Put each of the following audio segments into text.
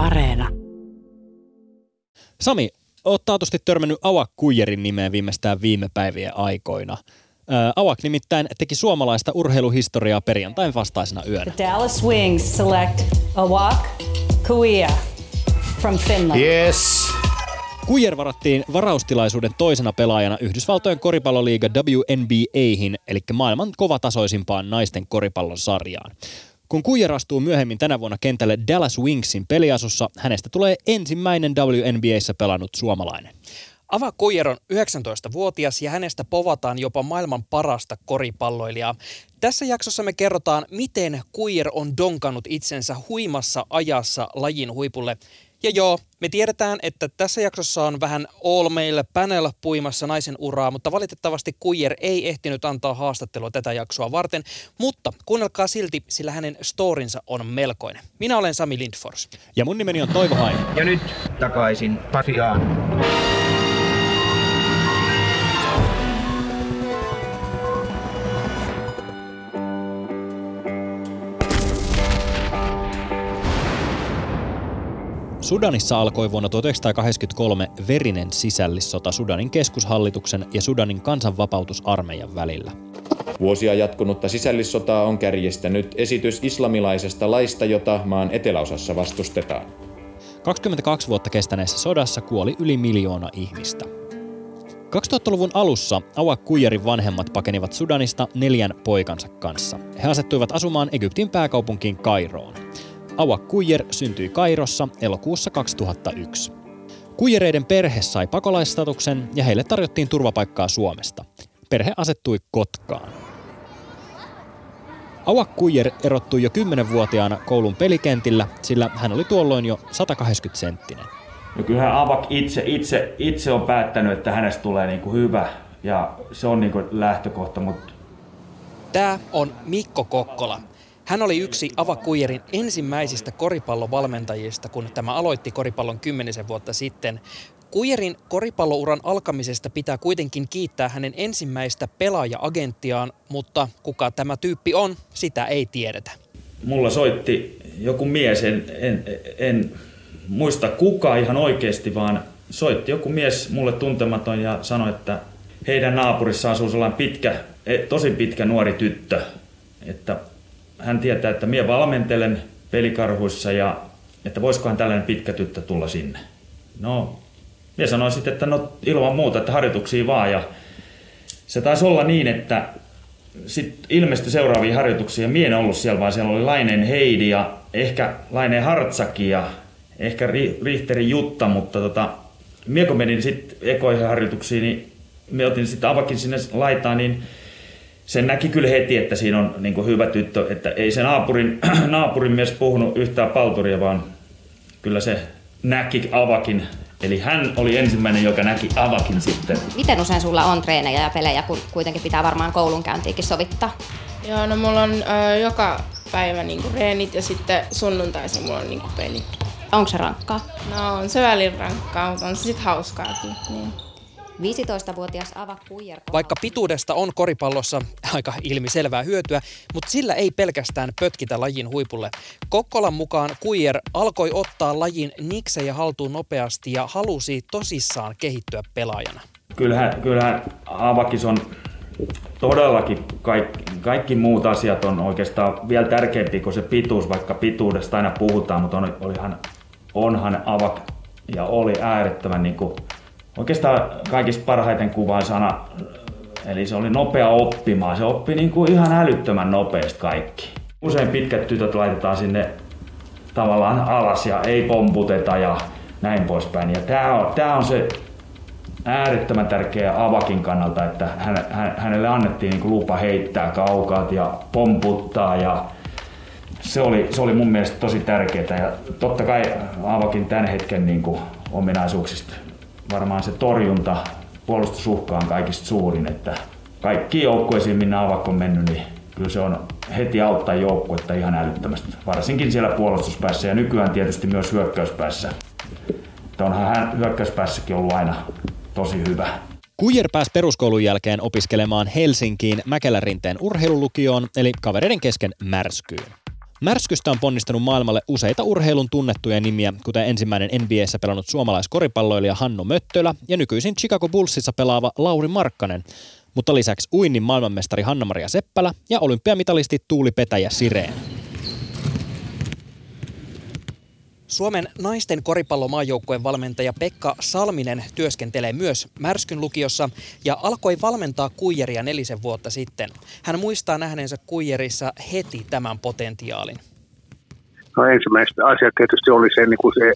Areena. Sami, oot taatusti törmännyt Awak Kuijerin nimeen viimeistään viime päivien aikoina. Awak nimittäin teki suomalaista urheiluhistoriaa perjantain vastaisena yönä. The Dallas Wings select Awak Kuia from Finland. Yes. Kuijer varattiin varaustilaisuuden toisena pelaajana Yhdysvaltojen koripalloliiga WNBAhin, eli maailman kovatasoisimpaan naisten koripallon sarjaan. Kun Kuijer astuu myöhemmin tänä vuonna kentälle Dallas Wingsin peliasussa, hänestä tulee ensimmäinen WNBAssä pelannut suomalainen. Ava Kuijer on 19-vuotias ja hänestä povataan jopa maailman parasta koripalloilijaa. Tässä jaksossa me kerrotaan, miten Kuijer on donkannut itsensä huimassa ajassa lajin huipulle – ja joo, me tiedetään, että tässä jaksossa on vähän all male panel puimassa naisen uraa, mutta valitettavasti Kuijer ei ehtinyt antaa haastattelua tätä jaksoa varten, mutta kuunnelkaa silti, sillä hänen storinsa on melkoinen. Minä olen Sami Lindfors. Ja mun nimeni on Toivo Hainen. Ja nyt takaisin Pasiaan. Sudanissa alkoi vuonna 1983 verinen sisällissota Sudanin keskushallituksen ja Sudanin kansanvapautusarmeijan välillä. Vuosia jatkunutta sisällissotaa on kärjistänyt esitys islamilaisesta laista, jota maan eteläosassa vastustetaan. 22 vuotta kestäneessä sodassa kuoli yli miljoona ihmistä. 2000-luvun alussa Awak Kuijarin vanhemmat pakenivat Sudanista neljän poikansa kanssa. He asettuivat asumaan Egyptin pääkaupunkiin Kairoon. Awak Kuijer syntyi Kairossa elokuussa 2001. Kuijereiden perhe sai pakolaisstatuksen ja heille tarjottiin turvapaikkaa Suomesta. Perhe asettui Kotkaan. Awak Kuijer erottui jo 10-vuotiaana koulun pelikentillä, sillä hän oli tuolloin jo 180 senttinen. No kyllähän Avak itse, itse, itse on päättänyt, että hänestä tulee niin kuin hyvä ja se on niin kuin lähtökohta, mutta Tämä on Mikko Kokkola. Hän oli yksi Avakuijerin ensimmäisistä koripallovalmentajista, kun tämä aloitti koripallon kymmenisen vuotta sitten. Kuijerin koripallouran alkamisesta pitää kuitenkin kiittää hänen ensimmäistä pelaaja-agenttiaan, mutta kuka tämä tyyppi on, sitä ei tiedetä. mulla soitti joku mies, en, en, en muista kuka ihan oikeasti, vaan soitti joku mies mulle tuntematon ja sanoi, että heidän naapurissa asuu sellainen pitkä, e, tosi pitkä nuori tyttö, että hän tietää, että minä valmentelen pelikarhuissa ja että voisikohan tällainen pitkä tyttö tulla sinne. No, minä sanoin sitten, että no ilman muuta, että harjoituksia vaan ja se taisi olla niin, että sitten ilmestyi seuraaviin harjoituksiin ja en ollut siellä, vaan siellä oli Lainen Heidi ja ehkä Lainen Hartsaki ja ehkä Ri- Rihteri Jutta, mutta tota, mie kun menin sitten ekoihin harjoituksiin, niin me otin sitten avakin sinne laitaan, niin sen näki kyllä heti, että siinä on niin kuin hyvä tyttö, että ei se naapurin, naapurin mies puhunut yhtään palturia, vaan kyllä se näki avakin. Eli hän oli ensimmäinen, joka näki avakin sitten. Miten usein sulla on treenejä ja pelejä, kun kuitenkin pitää varmaan koulunkäyntiäkin sovittaa? Joo, no mulla on ö, joka päivä niinku reenit ja sitten sunnuntaisin mulla on niinku peli. Onko se rankkaa? No on se välin rankkaa, mutta on se sitten hauskaakin. Niin. 15-vuotias Ava Kuijer. Vaikka pituudesta on koripallossa aika ilmiselvää hyötyä, mutta sillä ei pelkästään pötkitä lajin huipulle. Kokkolan mukaan Kuijer alkoi ottaa lajin niksejä haltuun nopeasti ja halusi tosissaan kehittyä pelaajana. Kyllähän, kyllähän avakis on todellakin kaikki, kaikki muut asiat on oikeastaan vielä tärkeämpi kuin se pituus, vaikka pituudesta aina puhutaan, mutta on, olihan, onhan avak ja oli äärettömän niin kuin, oikeastaan kaikista parhaiten kuvaa sana, eli se oli nopea oppimaan. Se oppi niin kuin ihan älyttömän nopeasti kaikki. Usein pitkät tytöt laitetaan sinne tavallaan alas ja ei pomputeta ja näin poispäin. Ja tämä on, tää on se äärettömän tärkeä Avakin kannalta, että hän, hän, hänelle annettiin niin lupa heittää kaukaat ja pomputtaa ja se oli, se oli mun mielestä tosi tärkeää ja totta kai Avakin tämän hetken niin kuin ominaisuuksista varmaan se torjunta, puolustusuhka on kaikista suurin, että kaikki joukkueisiin, minne Avak on mennyt, niin kyllä se on heti auttaa joukkuetta ihan älyttömästi, varsinkin siellä puolustuspäässä ja nykyään tietysti myös hyökkäyspäässä. Että onhan hän hyökkäyspäässäkin ollut aina tosi hyvä. Kuijer pääsi peruskoulun jälkeen opiskelemaan Helsinkiin Mäkelärinteen urheilulukioon, eli kavereiden kesken märskyyn. Märskystä on ponnistanut maailmalle useita urheilun tunnettuja nimiä, kuten ensimmäinen NBAssä pelannut suomalaiskoripalloilija Hanno Möttölä ja nykyisin Chicago Bullsissa pelaava Lauri Markkanen, mutta lisäksi uinnin maailmanmestari Hanna-Maria Seppälä ja olympiamitalisti Tuuli Petäjä Sireen. Suomen naisten koripallomaajoukkueen valmentaja Pekka Salminen työskentelee myös Märskyn lukiossa ja alkoi valmentaa Kuijeria nelisen vuotta sitten. Hän muistaa nähneensä Kuijerissa heti tämän potentiaalin. No ensimmäistä asia tietysti oli se, niin kuin se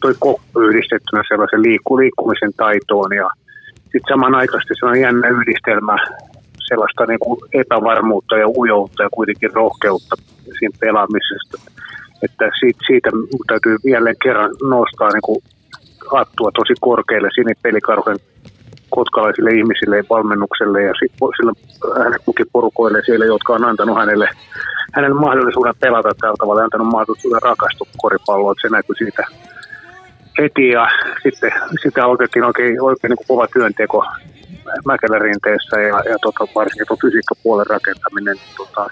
toi kokko yhdistettynä sellaisen liikku, liikkumisen taitoon ja sitten samanaikaisesti se on jännä yhdistelmä sellaista niin kuin epävarmuutta ja ujoutta ja kuitenkin rohkeutta siinä pelaamisesta että siitä, siitä täytyy jälleen kerran nostaa niin kuin hattua tosi korkealle sinne pelikarhujen kotkalaisille ihmisille ja valmennukselle ja sillä hänen tukiporukoille siellä, jotka on antanut hänelle, hänelle mahdollisuuden pelata tällä tavalla ja antanut mahdollisuuden rakastua koripalloa, se näkyy siitä heti ja sitten sitä otettiin oikein, oikein niin kova työnteko Mäkelärinteessä ja, ja tota, varsinkin tuon fysiikkapuolen rakentaminen tota,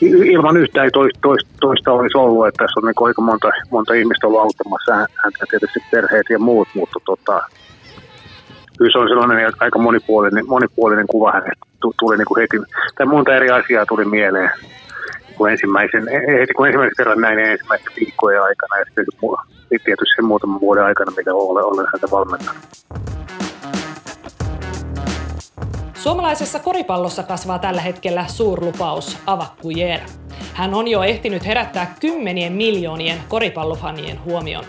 ilman yhtään toista, toista, toista olisi ollut, että tässä on niin aika monta, monta ihmistä ollut auttamassa, häntä tietysti perheet ja muut, mutta tota, kyllä se on sellainen aika monipuolinen, monipuolinen kuva hänestä. Tuli niin kuin heti, tai monta eri asiaa tuli mieleen, kun ensimmäisen, heti kun ensimmäisen kerran näin ensimmäisen viikkojen aikana ja sitten tietysti sen muutaman vuoden aikana, mitä olen, olen häntä valmentanut. Suomalaisessa koripallossa kasvaa tällä hetkellä suurlupaus Avakkujer. Hän on jo ehtinyt herättää kymmenien miljoonien koripallofanien huomion.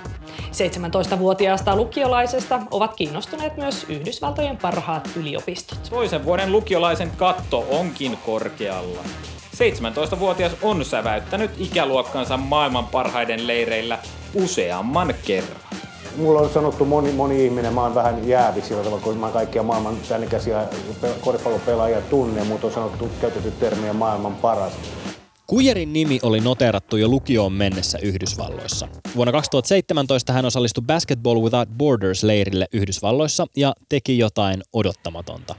17-vuotiaasta lukiolaisesta ovat kiinnostuneet myös Yhdysvaltojen parhaat yliopistot. Toisen vuoden lukiolaisen katto onkin korkealla. 17-vuotias on säväyttänyt ikäluokkansa maailman parhaiden leireillä useamman kerran mulla on sanottu moni, moni ihminen, mä oon vähän jäävi sillä tavalla, kun mä kaikkia maailman tännikäisiä koripallopelaajia tunne, mutta on sanottu käytetty termiä maailman paras. Kujerin nimi oli noterattu jo lukioon mennessä Yhdysvalloissa. Vuonna 2017 hän osallistui Basketball Without Borders-leirille Yhdysvalloissa ja teki jotain odottamatonta.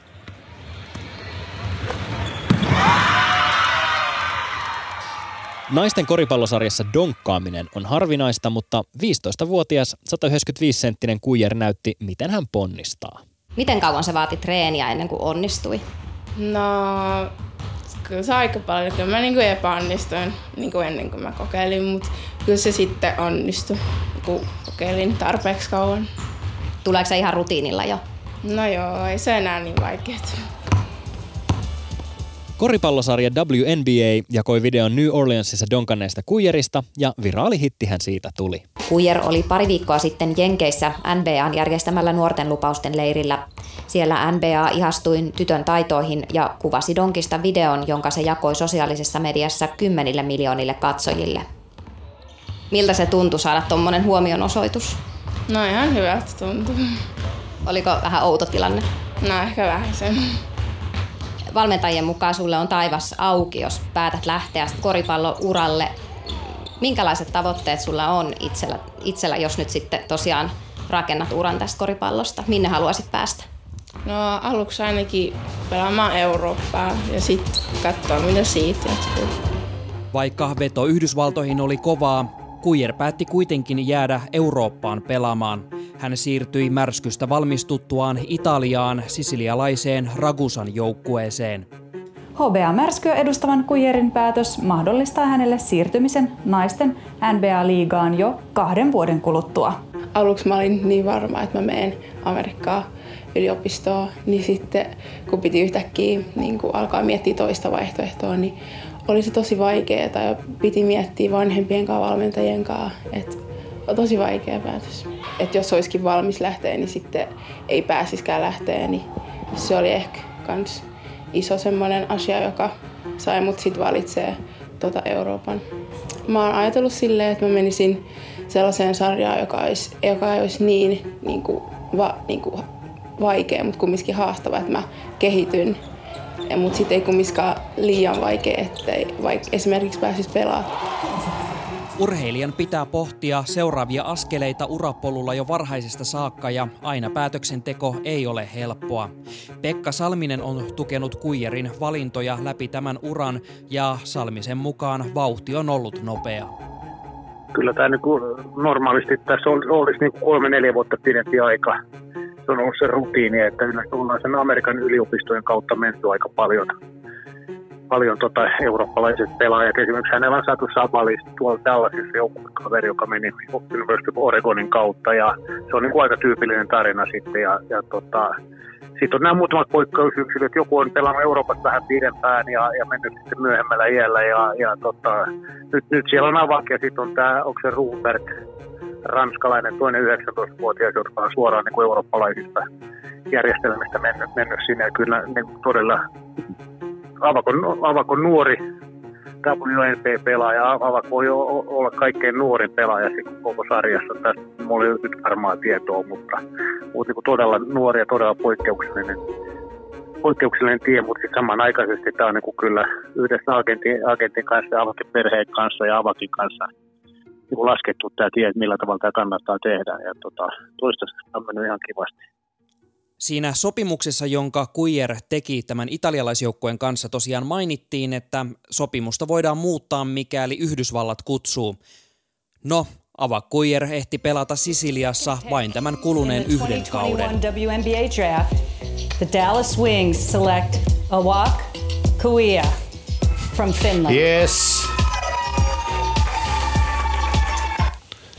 Naisten koripallosarjassa donkkaaminen on harvinaista, mutta 15-vuotias 195-senttinen kuijer näytti, miten hän ponnistaa. Miten kauan se vaati treeniä ennen kuin onnistui? No, kyllä se aika paljon. Kyllä mä niin epäonnistuin niin kuin ennen kuin mä kokeilin, mutta kyllä se sitten onnistui, kun kokeilin tarpeeksi kauan. Tuleeko se ihan rutiinilla jo? No joo, ei se enää niin vaikeaa. Koripallosarja WNBA jakoi videon New Orleansissa donkanneesta kuijerista ja viraali hittihän siitä tuli. Kuijer oli pari viikkoa sitten Jenkeissä NBAn järjestämällä nuorten lupausten leirillä. Siellä NBA ihastui tytön taitoihin ja kuvasi Donkista videon, jonka se jakoi sosiaalisessa mediassa kymmenille miljoonille katsojille. Miltä se tuntui saada tuommoinen huomionosoitus? No ihan hyvältä tuntui. Oliko vähän outo tilanne? No ehkä vähän sen valmentajien mukaan sulle on taivas auki, jos päätät lähteä koripallouralle. Minkälaiset tavoitteet sulla on itsellä, itsellä, jos nyt sitten tosiaan rakennat uran tästä koripallosta? Minne haluaisit päästä? No aluksi ainakin pelaamaan Eurooppaa ja sitten katsoa mitä siitä jatkuu. Vaikka veto Yhdysvaltoihin oli kovaa, Kuijer päätti kuitenkin jäädä Eurooppaan pelaamaan. Hän siirtyi märskystä valmistuttuaan Italiaan sisilialaiseen Ragusan joukkueeseen. HBA Märskyä edustavan Kujerin päätös mahdollistaa hänelle siirtymisen naisten NBA-liigaan jo kahden vuoden kuluttua. Aluksi mä olin niin varma, että mä menen Amerikkaan yliopistoon, niin sitten kun piti yhtäkkiä niin kun alkaa miettiä toista vaihtoehtoa, niin oli se tosi vaikeaa ja piti miettiä vanhempien kanssa, valmentajien kanssa. Et on tosi vaikea päätös. Et jos olisikin valmis lähteä, niin sitten ei pääsiskään lähteä, niin se oli ehkä kans iso semmoinen asia, joka sai mut sitten valitsee tota Euroopan. Mä oon ajatellut silleen, että mä menisin sellaiseen sarjaan, joka olisi, joka ei olisi niin, niin kuin, va, niin kuin vaikea, mutta kumminkin haastava, että mä kehityn mutta sitten ei kumminkaan liian vaikea, ettei vaikka esimerkiksi pääsisi pelaamaan. Urheilijan pitää pohtia seuraavia askeleita urapolulla jo varhaisesta saakka ja aina päätöksenteko ei ole helppoa. Pekka Salminen on tukenut Kuijerin valintoja läpi tämän uran ja Salmisen mukaan vauhti on ollut nopea. Kyllä tämä niin normaalisti tässä olisi niin kolme-neljä vuotta pidempi aika. Se on ollut se rutiini, että yleensä ollaan sen Amerikan yliopistojen kautta menty aika paljon paljon tota, eurooppalaiset pelaajat. Esimerkiksi hänellä on saatu Sabalis tuolla tällaisessa joukkuekaveri, joka meni University of Oregonin kautta ja se on niin kuin aika tyypillinen tarina sitten. Ja, ja tota, sitten on nämä muutamat poikkeusyksilöt. Joku on pelannut Euroopassa vähän pidempään ja, ja mennyt sitten myöhemmällä iällä. Ja, ja tota, nyt, nyt siellä on avak ja sitten on tämä, onko se Rupert, ranskalainen toinen 19-vuotias, joka on suoraan niin kuin eurooppalaisista järjestelmistä mennyt, mennyt sinne. Ja kyllä niin todella Avako, Avako nuori WNP-pelaaja. Avako voi olla kaikkein nuorin pelaaja koko sarjassa. Tästä mulla ei ole nyt varmaa tietoa, mutta, mutta niin todella nuori ja todella poikkeuksellinen, poikkeuksellinen tie, mutta samanaikaisesti tämä on niin kyllä yhdessä agentin, agentin kanssa ja Avakin perheen kanssa ja Avakin kanssa niin laskettu tämä tie, että millä tavalla tämä kannattaa tehdä. Ja tota, toistaiseksi on mennyt ihan kivasti. Siinä sopimuksessa, jonka Kuier teki tämän italialaisjoukkueen kanssa, tosiaan mainittiin, että sopimusta voidaan muuttaa, mikäli Yhdysvallat kutsuu. No, Ava Kuier ehti pelata Sisiliassa vain tämän kuluneen yhden kauden. WNBA draft, the Dallas Wings select Awak from Finland. Yes.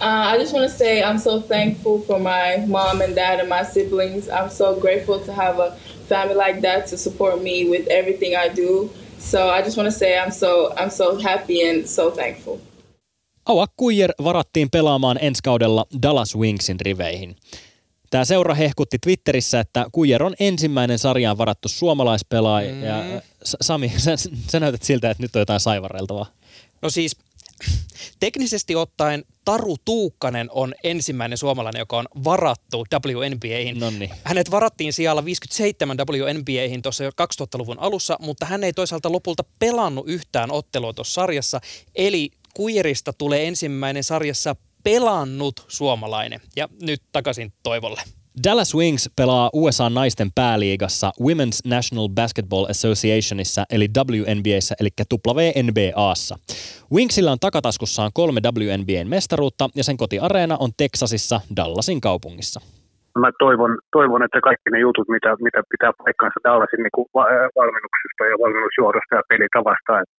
Uh, I just want to say I'm so thankful for my mom and dad and my siblings. I'm so grateful to have a family like that to support me with everything I do. So I just want to say I'm so I'm so happy and so thankful. Aua Kuijer varattiin pelaamaan ensi kaudella Dallas Wingsin riveihin. Tämä seura hehkutti Twitterissä, että Kuijer on ensimmäinen sarjaan varattu suomalaispelaaja. Mm. Ja Sami, sä, sä näytät siltä, että nyt on jotain saivareltavaa. No siis teknisesti ottaen Taru Tuukkanen on ensimmäinen suomalainen, joka on varattu WNBAihin. Nonni. Hänet varattiin sijalla 57 WNBAihin tuossa jo 2000-luvun alussa, mutta hän ei toisaalta lopulta pelannut yhtään ottelua tuossa sarjassa. Eli Kujerista tulee ensimmäinen sarjassa pelannut suomalainen. Ja nyt takaisin Toivolle. Dallas Wings pelaa USA naisten pääliigassa Women's National Basketball Associationissa eli WNBAssä eli WNBAssa. Wingsillä on takataskussaan kolme WNBAn mestaruutta ja sen kotiareena on Texasissa Dallasin kaupungissa. Mä toivon, toivon että kaikki ne jutut, mitä, mitä pitää paikkansa Dallasin niin kuin valmennuksesta ja valmennusjohdosta ja pelitavasta, että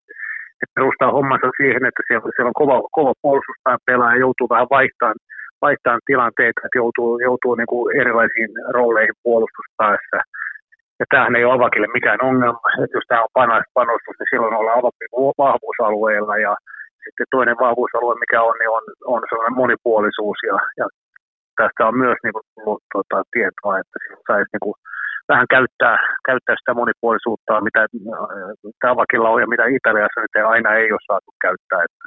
että perustaa hommansa siihen, että siellä, siellä on kova, kova puolustuspään pelaaja joutuu vähän vaihtamaan vaihtaa tilanteita, että joutuu, joutuu niin kuin erilaisiin rooleihin puolustuspäässä. Ja tämähän ei ole Avakille mikään ongelma, että jos tämä on panostus, niin silloin ollaan Avakin vahvuusalueella ja sitten toinen vahvuusalue, mikä on, niin on, on sellainen monipuolisuus ja, ja tästä on myös niin kuin, tullut tota, tietoa, että saisi niin kuin, vähän käyttää, käyttää sitä monipuolisuutta, mitä tämä Avakilla on ja mitä Italiassa nyt aina ei ole saatu käyttää. Että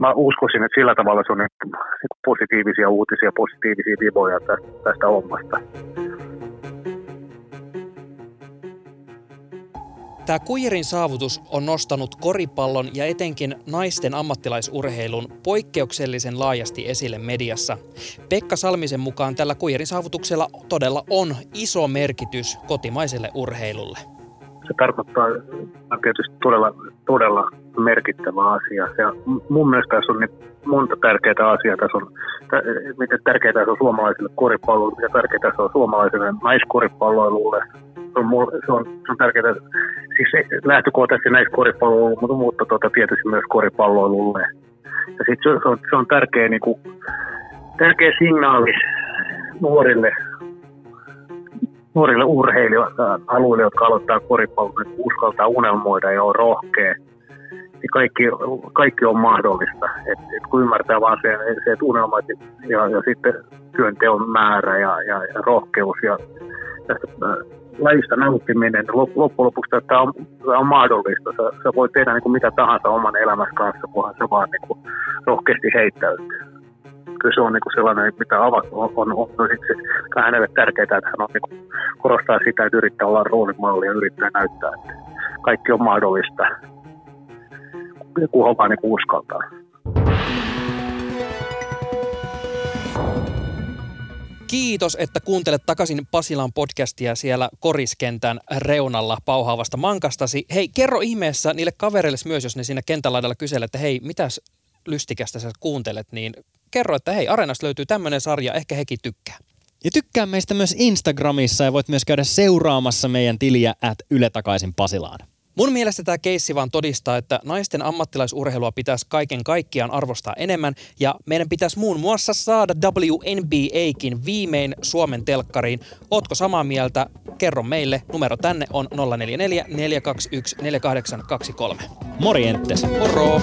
mä uskoisin, että sillä tavalla se on niin positiivisia uutisia, positiivisia vivoja tästä, tästä hommasta. Tämä Kuijerin saavutus on nostanut koripallon ja etenkin naisten ammattilaisurheilun poikkeuksellisen laajasti esille mediassa. Pekka Salmisen mukaan tällä Kuijerin saavutuksella todella on iso merkitys kotimaiselle urheilulle. Se tarkoittaa tietysti todella, todella merkittävä asia. Ja mun mielestä tässä on niin monta tärkeää asiaa. Tässä on, miten tärkeää se on suomalaisille koripalloille, ja tärkeää se on suomalaisille naiskoripalloilulle. Se on, se on, se on tärkeää siis lähtökohtaisesti naiskoripalloilulle, mutta, mutta tuota, tietysti myös koripalloilulle. Ja sitten se, se, on, se on tärkeä, niin kuin, tärkeä signaali nuorille nuorille urheilijoille, jotka aloittaa koripallon, uskaltaa unelmoida ja on rohkea niin kaikki, kaikki on mahdollista. Et, et kun ymmärtää vaan se, se että unelmat ja, ja sitten työnteon määrä ja, ja, ja rohkeus ja tästä äh, lajista nauttiminen, loppujen lopuksi tämä on, tämä on mahdollista. Sä, sä voit tehdä niin kuin mitä tahansa oman elämässä kanssa, kunhan sä vaan niin kuin rohkeasti heittäytyy kyllä se on niin kuin sellainen, mitä avat on, on, on no itse, hänelle tärkeää, että hän on, niin kuin, korostaa sitä, että yrittää olla roolimalli ja yrittää näyttää, että kaikki on mahdollista, kun homma niin kuin uskaltaa. Kiitos, että kuuntelet takaisin Pasilan podcastia siellä koriskentän reunalla pauhaavasta mankastasi. Hei, kerro ihmeessä niille kavereille myös, jos ne siinä kentän laidalla kyselee, että hei, mitäs lystikästä sä kuuntelet, niin kerro, että hei, Areenasta löytyy tämmöinen sarja, ehkä hekin tykkää. Ja tykkää meistä myös Instagramissa ja voit myös käydä seuraamassa meidän tiliä at Yle takaisin Pasilaan. Mun mielestä tämä keissi vaan todistaa, että naisten ammattilaisurheilua pitäisi kaiken kaikkiaan arvostaa enemmän ja meidän pitäisi muun muassa saada WNBAkin viimein Suomen telkkariin. Ootko samaa mieltä? Kerro meille. Numero tänne on 044 421 4823. Morjentes. Moro!